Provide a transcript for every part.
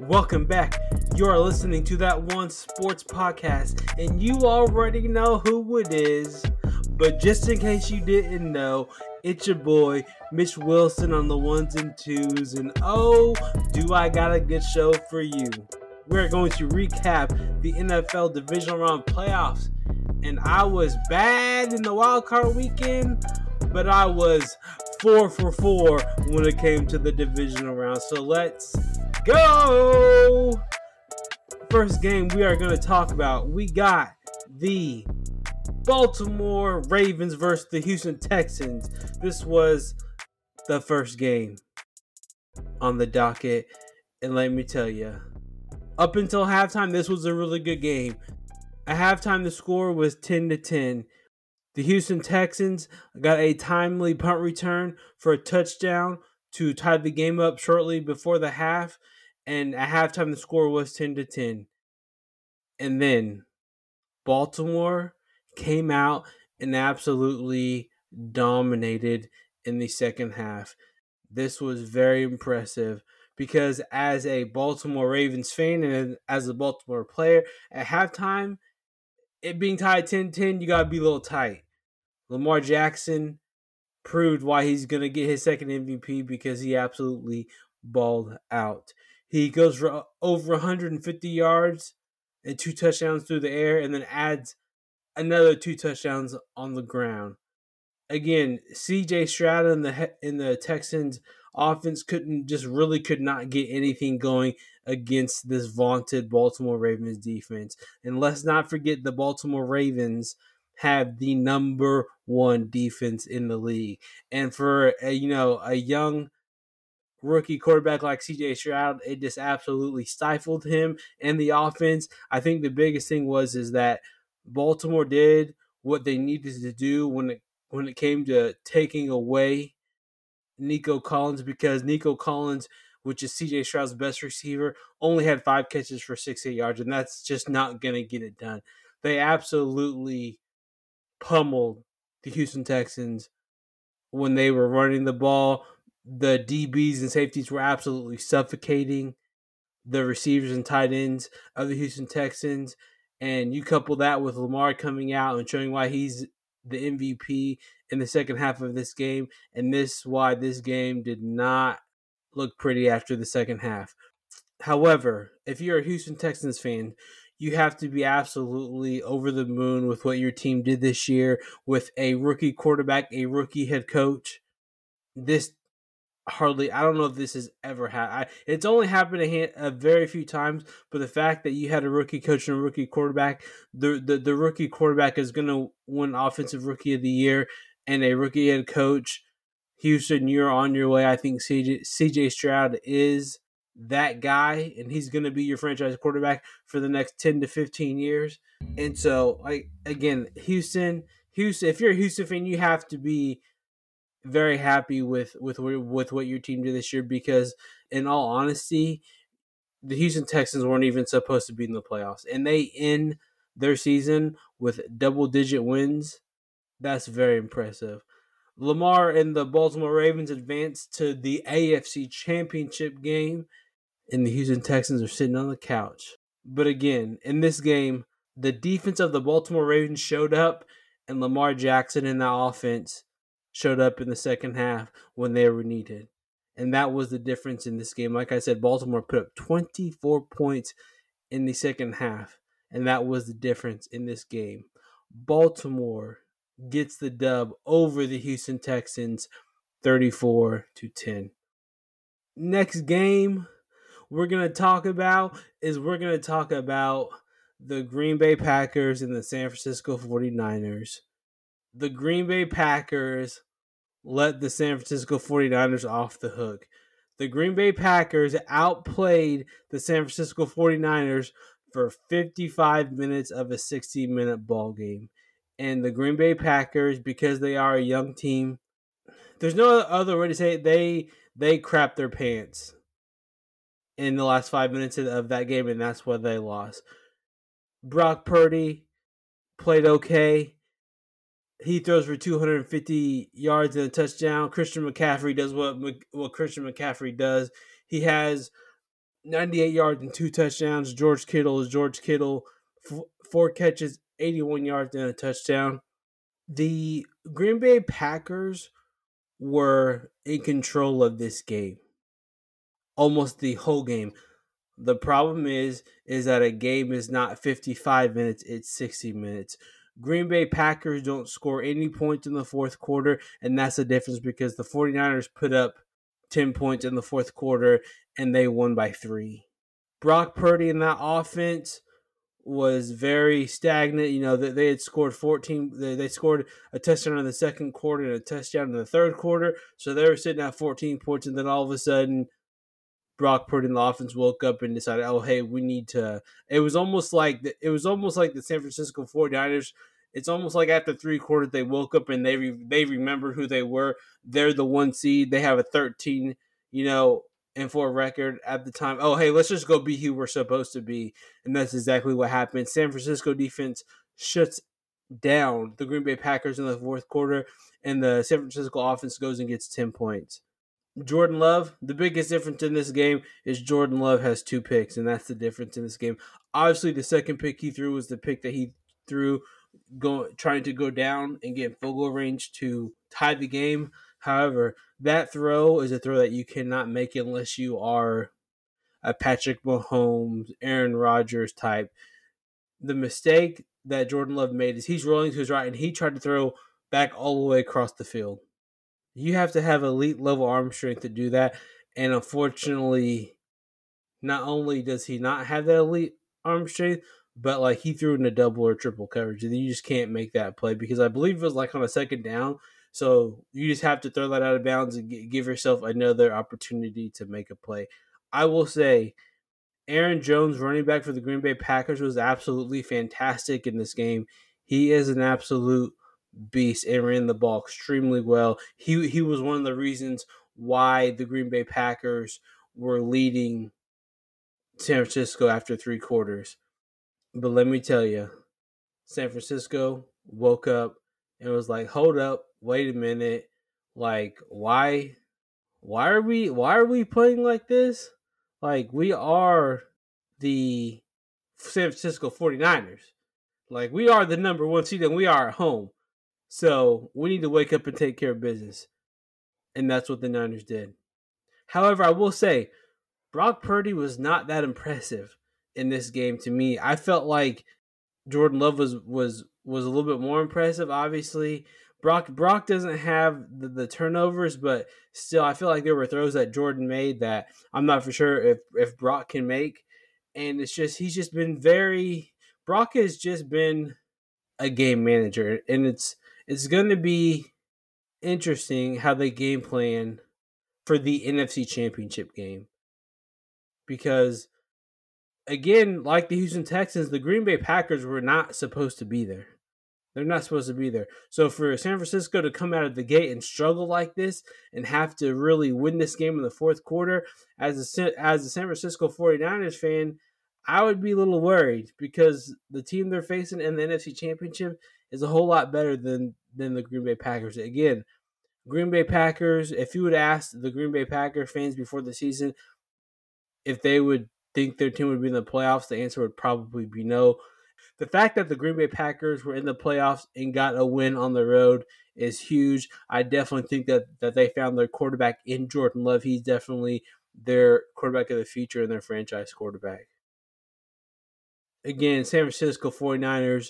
Welcome back. You are listening to that one sports podcast, and you already know who it is. But just in case you didn't know, it's your boy, Mitch Wilson, on the ones and twos. And oh, do I got a good show for you! We're going to recap the NFL divisional round playoffs. And I was bad in the wild card weekend, but I was four for four when it came to the divisional round. So let's go! First game we are going to talk about, we got the Baltimore Ravens versus the Houston Texans. This was the first game on the docket. And let me tell you, up until halftime, this was a really good game. At halftime, the score was 10 to 10. The Houston Texans got a timely punt return for a touchdown to tie the game up shortly before the half. And at halftime, the score was 10 to 10. And then Baltimore came out and absolutely dominated in the second half. This was very impressive because, as a Baltimore Ravens fan and as a Baltimore player, at halftime, it being tied 10 10, you got to be a little tight. Lamar Jackson proved why he's going to get his second MVP because he absolutely balled out. He goes for uh, over 150 yards and two touchdowns through the air and then adds another two touchdowns on the ground. Again, CJ Stroud in the in the Texans offense couldn't just really could not get anything going against this vaunted Baltimore Ravens defense. And let's not forget the Baltimore Ravens have the number one defense in the league. And for a, you know a young rookie quarterback like CJ Stroud, it just absolutely stifled him and the offense. I think the biggest thing was is that Baltimore did what they needed to do when it when it came to taking away Nico Collins because Nico Collins, which is CJ Stroud's best receiver, only had five catches for 68 yards, and that's just not gonna get it done. They absolutely pummeled the Houston Texans when they were running the ball. The DBs and safeties were absolutely suffocating the receivers and tight ends of the Houston Texans. And you couple that with Lamar coming out and showing why he's the MVP in the second half of this game, and this why this game did not look pretty after the second half. However, if you're a Houston Texans fan, you have to be absolutely over the moon with what your team did this year with a rookie quarterback, a rookie head coach. This hardly I don't know if this has ever happened. It's only happened a, a very few times, but the fact that you had a rookie coach and a rookie quarterback, the the, the rookie quarterback is going to win offensive rookie of the year and a rookie head coach. Houston, you're on your way. I think CJ, CJ Stroud is that guy and he's going to be your franchise quarterback for the next 10 to 15 years. And so, like again, Houston, Houston, if you're a Houston fan, you have to be very happy with with with what your team did this year because in all honesty, the Houston Texans weren't even supposed to be in the playoffs and they end their season with double digit wins. That's very impressive. Lamar and the Baltimore Ravens advanced to the AFC Championship game and the Houston Texans are sitting on the couch. But again, in this game, the defense of the Baltimore Ravens showed up, and Lamar Jackson in that offense showed up in the second half when they were needed. And that was the difference in this game. Like I said, Baltimore put up 24 points in the second half, and that was the difference in this game. Baltimore gets the dub over the Houston Texans 34 to 10. Next game, we're going to talk about is we're going to talk about the Green Bay Packers and the San Francisco 49ers. The Green Bay Packers let the San Francisco 49ers off the hook. The Green Bay Packers outplayed the San Francisco 49ers for 55 minutes of a 60 minute ball game. And the Green Bay Packers, because they are a young team, there's no other way to say it, they they crap their pants in the last five minutes of that game, and that's why they lost. Brock Purdy played okay. He throws for 250 yards and a touchdown. Christian McCaffrey does what what Christian McCaffrey does. He has 98 yards and two touchdowns. George Kittle is George Kittle, four catches, 81 yards and a touchdown. The Green Bay Packers were in control of this game almost the whole game. The problem is is that a game is not 55 minutes, it's 60 minutes. Green Bay Packers don't score any points in the fourth quarter, and that's the difference because the 49ers put up 10 points in the fourth quarter and they won by 3. Brock Purdy in that offense was very stagnant. You know, they had scored 14, they scored a touchdown in the second quarter and a touchdown in the third quarter. So they were sitting at 14 points, and then all of a sudden, Brock Purdy and the offense woke up and decided, oh, hey, we need to. It was almost like the, it was almost like the San Francisco 49ers. It's almost like after three quarters they woke up and they re, they remember who they were. They're the one seed. They have a 13, you know, and for a record at the time. Oh, hey, let's just go be who we're supposed to be, and that's exactly what happened. San Francisco defense shuts down the Green Bay Packers in the fourth quarter, and the San Francisco offense goes and gets 10 points. Jordan Love, the biggest difference in this game is Jordan Love has two picks, and that's the difference in this game. Obviously, the second pick he threw was the pick that he threw going trying to go down and get field goal range to tie the game. However, that throw is a throw that you cannot make unless you are a Patrick Mahomes, Aaron Rodgers type. The mistake that Jordan Love made is he's rolling to his right and he tried to throw back all the way across the field. You have to have elite level arm strength to do that. And unfortunately, not only does he not have that elite arm strength, but like he threw in a double or triple coverage. And you just can't make that play because I believe it was like on a second down. So you just have to throw that out of bounds and give yourself another opportunity to make a play. I will say, Aaron Jones, running back for the Green Bay Packers, was absolutely fantastic in this game. He is an absolute beast and ran the ball extremely well. He he was one of the reasons why the Green Bay Packers were leading San Francisco after three quarters. But let me tell you, San Francisco woke up and was like, "Hold up, wait a minute. Like, why why are we why are we playing like this? Like we are the San Francisco 49ers. Like we are the number 1 seed and we are at home. So we need to wake up and take care of business. And that's what the Niners did. However, I will say, Brock Purdy was not that impressive in this game to me. I felt like Jordan Love was was was a little bit more impressive. Obviously, Brock Brock doesn't have the, the, turnovers, but still, I feel like there were throws that Jordan made that I'm not for sure if if Brock can make. And it's just he's just been very Brock has just been a game manager, and it's it's going to be interesting how they game plan for the NFC Championship game. Because, again, like the Houston Texans, the Green Bay Packers were not supposed to be there. They're not supposed to be there. So for San Francisco to come out of the gate and struggle like this and have to really win this game in the fourth quarter, as a, as a San Francisco 49ers fan, I would be a little worried because the team they're facing in the NFC Championship is a whole lot better than than the Green Bay Packers. Again, Green Bay Packers. If you would ask the Green Bay Packer fans before the season if they would think their team would be in the playoffs, the answer would probably be no. The fact that the Green Bay Packers were in the playoffs and got a win on the road is huge. I definitely think that that they found their quarterback in Jordan Love. He's definitely their quarterback of the future and their franchise quarterback. Again, San Francisco 49ers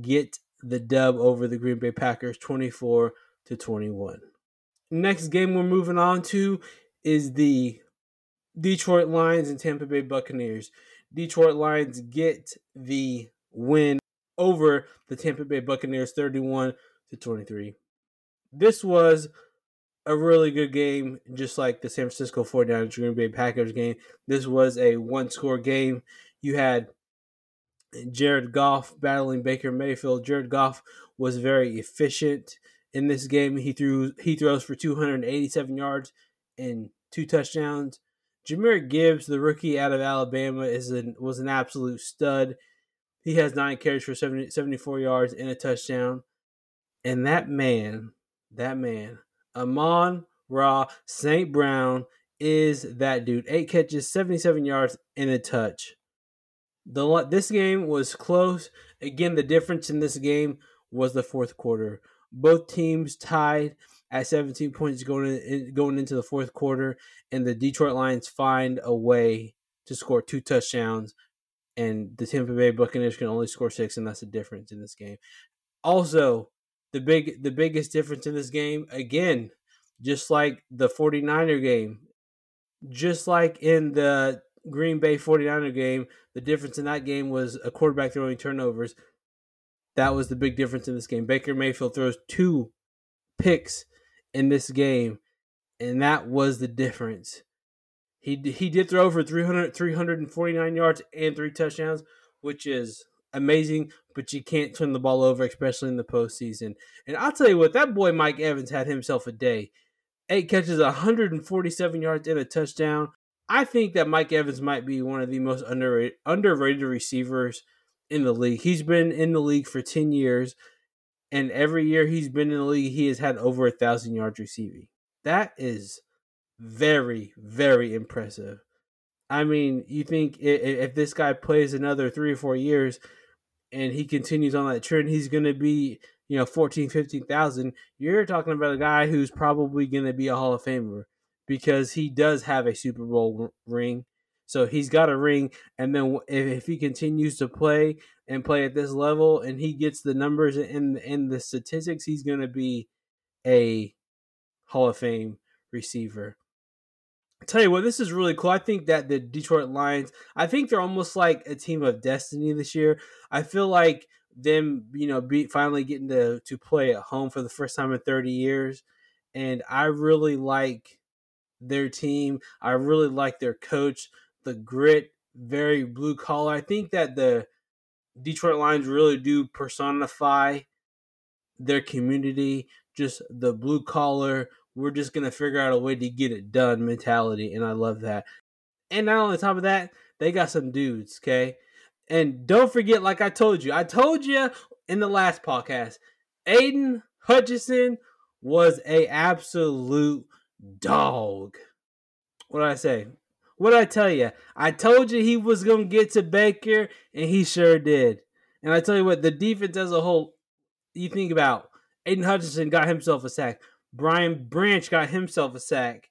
get the dub over the Green Bay Packers 24 to 21. Next game we're moving on to is the Detroit Lions and Tampa Bay Buccaneers. Detroit Lions get the win over the Tampa Bay Buccaneers 31 to 23. This was a really good game, just like the San Francisco 49ers Green Bay Packers game. This was a one score game. You had Jared Goff battling Baker Mayfield. Jared Goff was very efficient in this game. He threw he throws for 287 yards and two touchdowns. Jahmyr Gibbs, the rookie out of Alabama, is an, was an absolute stud. He has nine carries for 70, 74 yards and a touchdown. And that man, that man, Amon Ra St. Brown is that dude. Eight catches, 77 yards, and a touch. The this game was close. Again, the difference in this game was the fourth quarter. Both teams tied at 17 points going in, going into the fourth quarter, and the Detroit Lions find a way to score two touchdowns, and the Tampa Bay Buccaneers can only score six, and that's the difference in this game. Also, the big the biggest difference in this game, again, just like the 49er game, just like in the Green Bay 49er game, the difference in that game was a quarterback throwing turnovers. That was the big difference in this game. Baker Mayfield throws two picks in this game, and that was the difference. He he did throw for 300, 349 yards and three touchdowns, which is amazing, but you can't turn the ball over, especially in the postseason. And I'll tell you what, that boy Mike Evans had himself a day. Eight catches, 147 yards, and a touchdown. I think that Mike Evans might be one of the most underrated, underrated receivers in the league. He's been in the league for 10 years, and every year he's been in the league, he has had over a thousand yards receiving. That is very, very impressive. I mean, you think if, this guy plays another three or four years and he continues on that trend, he's going to be, you know, 14, 15,000. You're talking about a guy who's probably going to be a Hall of Famer because he does have a Super Bowl ring. So he's got a ring, and then if, he continues to play and play at this level, and he gets the numbers and in the statistics, he's going to be a Hall of Fame receiver. I tell you what, this is really cool. I think that the Detroit Lions, I think they're almost like a team of destiny this year. I feel like them, you know, be finally getting to to play at home for the first time in 30 years, and I really like their team. I really like their coach, the grit, very blue collar. I think that the Detroit Lions really do personify their community, just the blue collar. We're just gonna figure out a way to get it done mentality, and I love that. And now on the top of that, they got some dudes, okay? And don't forget, like I told you, I told you in the last podcast, Aidan Hutchinson was a absolute dog. What did I say? What did I tell you? I told you he was to get to Baker, and he sure did. And I tell you what, the defense as a whole, you think about Aidan Hutchinson got himself a sack. Brian Branch got himself a sack.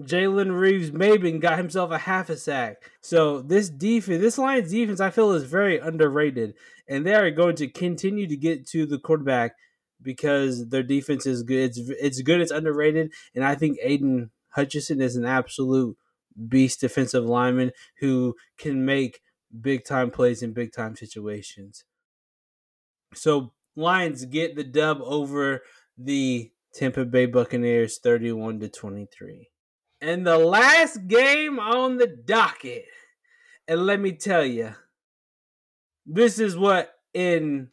Jalen Reeves Maybin got himself a half a sack. So this defense, this Lions defense, I feel is very underrated, and they are going to continue to get to the quarterback because their defense is good. It's it's good. It's underrated, and I think Aidan Hutchinson is an absolute beast defensive lineman who can make big time plays in big time situations. So Lions get the dub over the Tampa Bay Buccaneers 31 to 23. And the last game on the docket. And let me tell you, this is what in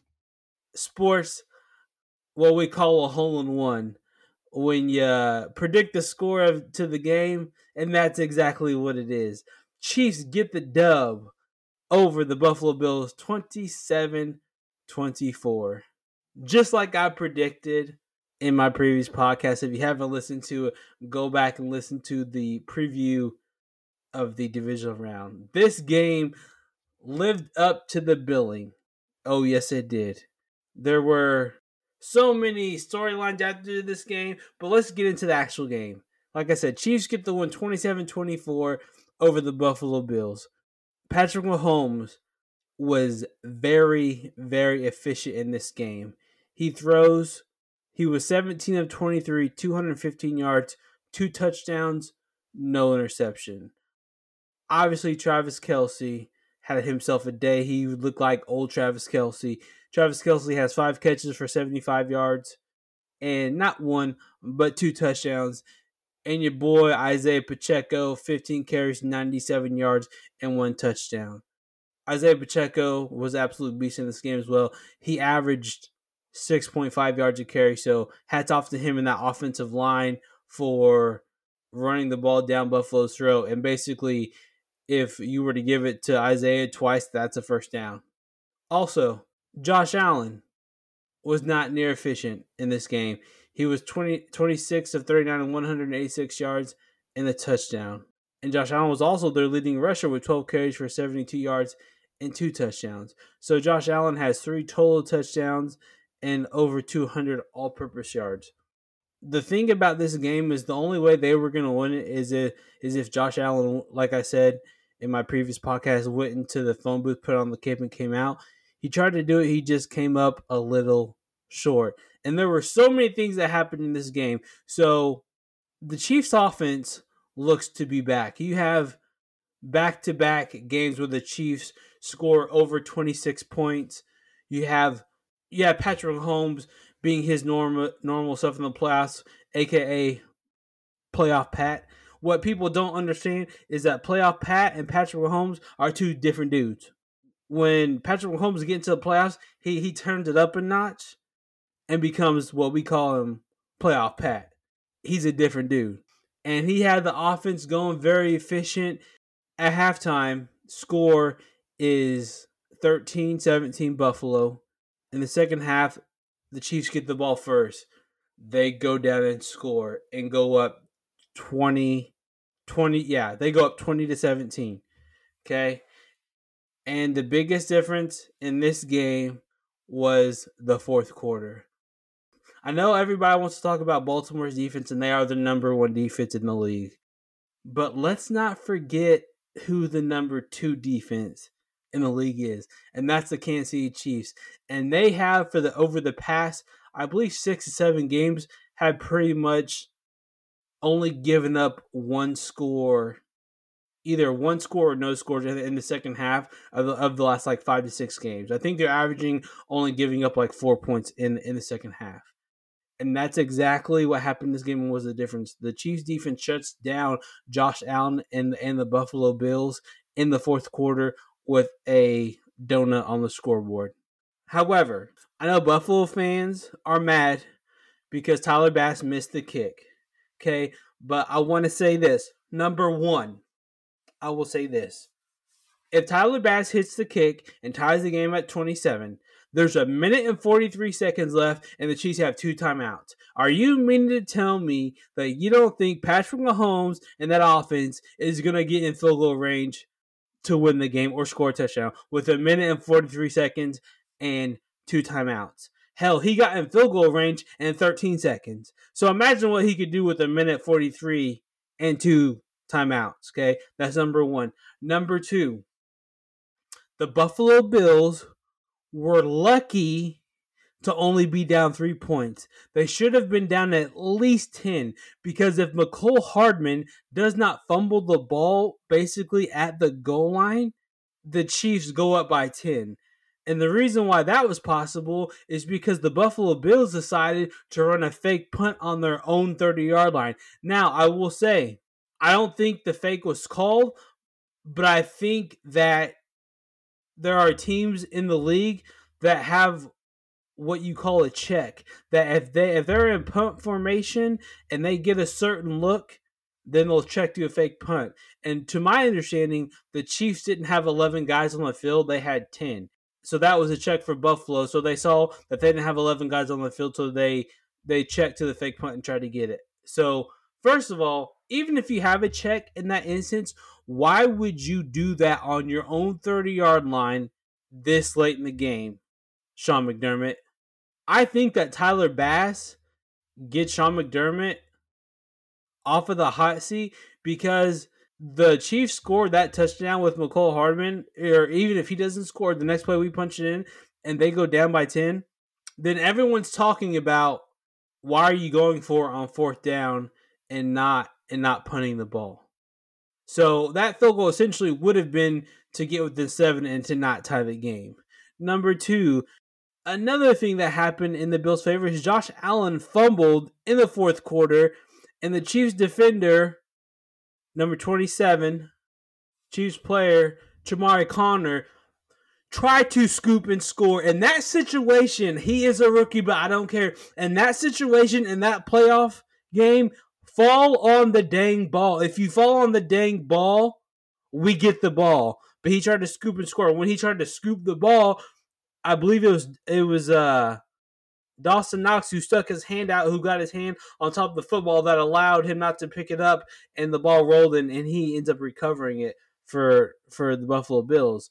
sports what we call a hole in one when you uh, predict the score of to the game, and that's exactly what it is. Chiefs get the dub over the Buffalo Bills 27 24. Just like I predicted in my previous podcast. If you haven't listened to it, go back and listen to the preview of the divisional round. This game lived up to the billing. Oh, yes, it did. There were so many storylines after this game, but let's get into the actual game. Like I said, Chiefs get the win 27 24 over the Buffalo Bills. Patrick Mahomes was very, very efficient in this game. He throws, he was 17 of 23, 215 yards, two touchdowns, no interception. Obviously, Travis Kelce had himself a day. He looked like old Travis Kelce. Travis Kelce has five catches for 75 yards and not one, but two touchdowns. And your boy Isaiah Pacheco, 15 carries, 97 yards, and one touchdown. Isaiah Pacheco was absolute beast in this game as well. He averaged 6.5 yards a carry, so hats off to him and that offensive line for running the ball down Buffalo's throat. And basically, if you were to give it to Isaiah twice, that's a first down. Also, Josh Allen was not near efficient in this game. He was 20, 26 of 39 and 186 yards and a touchdown. And Josh Allen was also their leading rusher with 12 carries for 72 yards and two touchdowns. So Josh Allen has three total touchdowns and over 200 all purpose yards. The thing about this game is the only way they were going to win it is if, is if Josh Allen, like I said in my previous podcast, went into the phone booth, put on the cape, and came out. He tried to do it, he just came up a little short. And there were so many things that happened in this game. So the Chiefs' offense looks to be back. You have back to back games where the Chiefs score over 26 points. You have yeah, Patrick Mahomes being his normal normal stuff in the playoffs, aka playoff Pat. What people don't understand is that playoff Pat and Patrick Mahomes are two different dudes. When Patrick Mahomes gets into the playoffs, he he turns it up a notch and becomes what we call him playoff Pat. He's a different dude. And he had the offense going very efficient at halftime. Score is 13 17 Buffalo. In the second half, the Chiefs get the ball first. They go down and score and go up 20 20 yeah, they go up 20 to 17. Okay? And the biggest difference in this game was the fourth quarter. I know everybody wants to talk about Baltimore's defense and they are the number 1 defense in the league. But let's not forget who the number 2 defense in the league is, and that's the Kansas City Chiefs. And they have for the over the past, I believe, six to seven games, had pretty much only given up one score, either one score or no scores in the second half of the, of the last like five to six games. I think they're averaging only giving up like four points in in the second half. And that's exactly what happened this game was the difference. The Chiefs defense shuts down Josh Allen and and the Buffalo Bills in the fourth quarter with a donut on the scoreboard. However, I know Buffalo fans are mad because Tyler Bass missed the kick. Okay, but I want to say this. Number one, I will say this. If Tyler Bass hits the kick and ties the game at 27, there's a minute and 43 seconds left, and the Chiefs have two timeouts. Are you meaning to tell me that you don't think Patrick Mahomes and that offense is going to get in field goal range to win the game or score a touchdown with a minute and 43 seconds and two timeouts. Hell, he got in field goal range in 13 seconds. So imagine what he could do with a minute 43 and two timeouts. Okay, that's number one. Number two, the Buffalo Bills were lucky to only be down three points. They should have been down at least 10 because if Mecole Hardman does not fumble the ball basically at the goal line, the Chiefs go up by 10. And the reason why that was possible is because the Buffalo Bills decided to run a fake punt on their own 30 yard line. Now, I will say, I don't think the fake was called, but I think that there are teams in the league that have what you call a check. That if they if they're in punt formation and they get a certain look, then they'll check to a fake punt. And to my understanding, the Chiefs didn't have eleven guys on the field; they had ten. So that was a check for Buffalo. So they saw that they didn't have eleven guys on the field, so they they checked to the fake punt and tried to get it. So first of all, even if you have a check in that instance, why would you do that on your own 30 yard line this late in the game, Sean McDermott? I think that Tyler Bass gets Sean McDermott off of the hot seat because the Chiefs scored that touchdown with Mecole Hardman, or even if he doesn't score, the next play we punch it in and they go down by 10, then everyone's talking about why are you going for on fourth down and not and not punting the ball. So that field goal essentially would have been to get within seven and to not tie the game. Number two, Another thing that happened in the Bills' favor is Josh Allen fumbled in the fourth quarter, and the Chiefs defender, number 27, Chiefs player, Chamari Conner, tried to scoop and score. In that situation, he is a rookie, but I don't care. In that situation, in that playoff game, fall on the dang ball. If you fall on the dang ball, we get the ball. But he tried to scoop and score. When he tried to scoop the ball, I believe it was it was uh Dawson Knox, who stuck his hand out, who got his hand on top of the football that allowed him not to pick it up, and the ball rolled in, and he ends up recovering it for for the Buffalo Bills.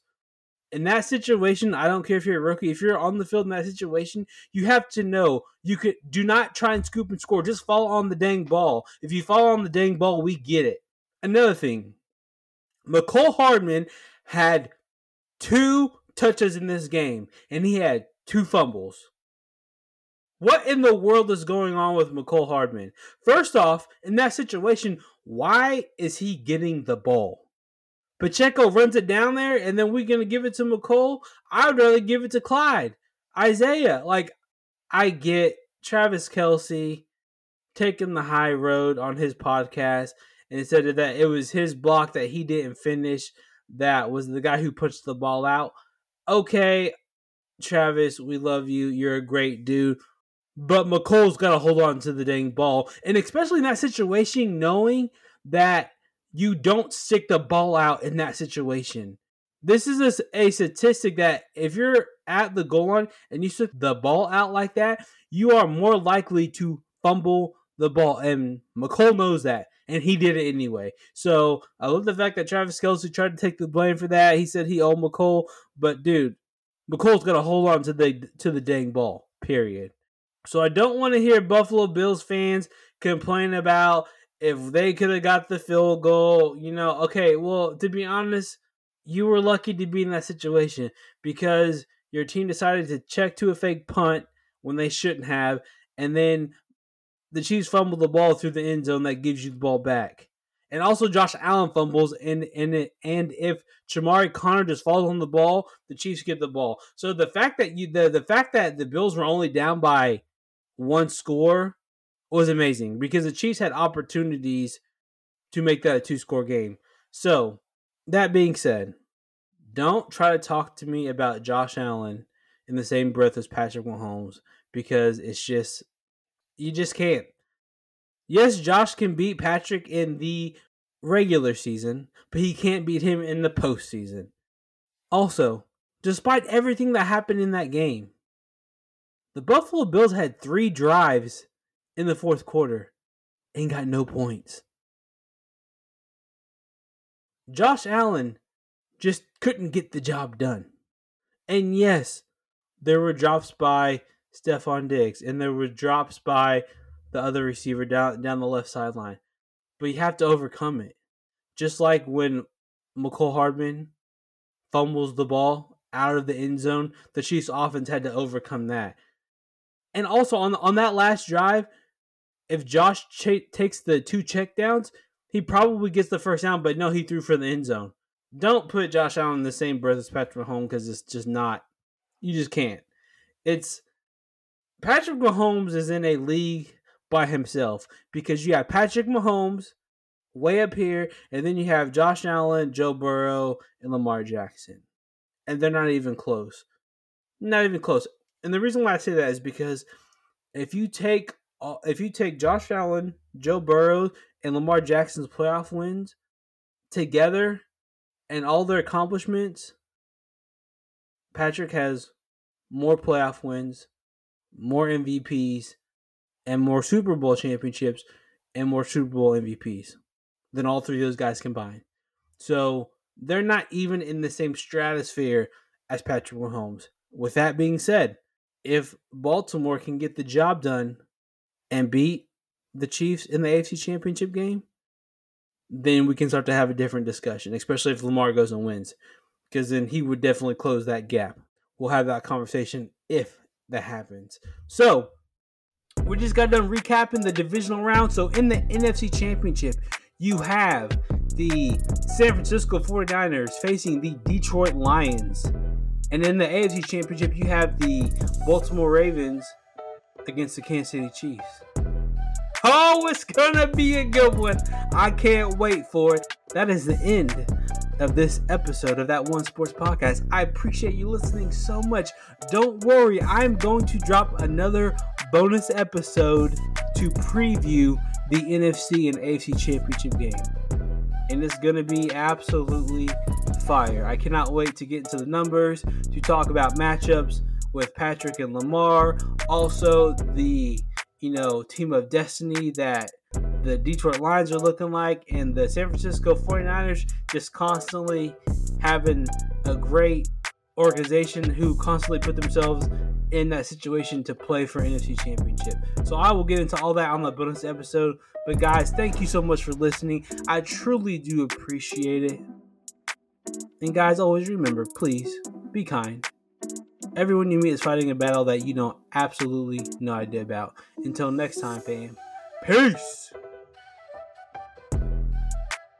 In that situation, I don't care if you're a rookie. If you're on the field in that situation, you have to know you could do not try and scoop and score. Just fall on the dang ball. If you fall on the dang ball, we get it. Another thing, Mecole Hardman had two touches in this game, and he had two fumbles. What in the world is going on with Mecole Hardman? First off, in that situation, why is he getting the ball? Pacheco runs it down there, and then we're gonna give it to Mecole. I would rather give it to Clyde, Isaiah. Like, I get Travis Kelce taking the high road on his podcast and said that it was his block that he didn't finish that was the guy who punched the ball out. Okay, Travis, we love you. You're a great dude. But Mecole's got to hold on to the dang ball. And especially in that situation, knowing that you don't stick the ball out in that situation. This is a, a statistic that if you're at the goal line and you stick the ball out like that, you are more likely to fumble the ball. And Mecole knows that and he did it anyway. So I love the fact that Travis Kelce tried to take the blame for that. He said he owed Mecole, but dude, Mecole's got to hold on to the to the dang ball. Period. So I don't want to hear Buffalo Bills fans complain about if they could have got the field goal. You know, okay, well, to be honest, you were lucky to be in that situation because your team decided to check to a fake punt when they shouldn't have, and then the Chiefs fumble the ball through the end zone that gives you the ball back. And also Josh Allen fumbles and it, and if Chamari Conner just falls on the ball, the Chiefs get the ball. So the fact that you the, the fact that the Bills were only down by one score was amazing because the Chiefs had opportunities to make that a two score game. So that being said, don't try to talk to me about Josh Allen in the same breath as Patrick Mahomes because it's just you just can't. Yes, Josh can beat Patrick in the regular season, but he can't beat him in the postseason. Also, despite everything that happened in that game, the Buffalo Bills had three drives in the fourth quarter and got no points. Josh Allen just couldn't get the job done. And yes, there were drops by Stefon Diggs, and there were drops by the other receiver down down the left sideline. But you have to overcome it. Just like when Mecole Hardman fumbles the ball out of the end zone, the Chiefs offense had to overcome that. And also on on that last drive, if Josh ch- takes the two checkdowns, he probably gets the first down, but no, he threw for the end zone. Don't put Josh Allen in the same breath as Patrick Mahomes because it's just not. You just can't. It's Patrick Mahomes is in a league by himself because you have Patrick Mahomes way up here, and then you have Josh Allen, Joe Burrow, and Lamar Jackson, and they're not even close. Not even close. And the reason why I say that is because if you take if you take Josh Allen, Joe Burrow, and Lamar Jackson's playoff wins together and all their accomplishments, Patrick has more playoff wins more MVPs and more Super Bowl championships and more Super Bowl MVPs than all three of those guys combined. So they're not even in the same stratosphere as Patrick Mahomes. With that being said, if Baltimore can get the job done and beat the Chiefs in the AFC Championship game, then we can start to have a different discussion, especially if Lamar goes and wins, because then he would definitely close that gap. We'll have that conversation if that happens. So we just got done recapping the divisional round. So in the NFC Championship, you have the San Francisco 49ers facing the Detroit Lions. And in the AFC Championship, you have the Baltimore Ravens against the Kansas City Chiefs. Oh, it's gonna be a good one. I can't wait for it. That is the end of this episode of that one sports podcast. I appreciate you listening so much. Don't worry, I'm going to drop another bonus episode to preview the NFC and AFC championship game. And it's going to be absolutely fire. I cannot wait to get into the numbers, to talk about matchups with Patrick and Lamar, Also, the you know team of destiny that the Detroit Lions are looking like, and the San Francisco 49ers just constantly having a great organization who constantly put themselves in that situation to play for NFC Championship. So I will get into all that on the bonus episode. But guys, thank you so much for listening. I truly do appreciate it. And guys, always remember, please be kind. Everyone you meet is fighting a battle that you know absolutely no idea about. Until next time, fam. Peace.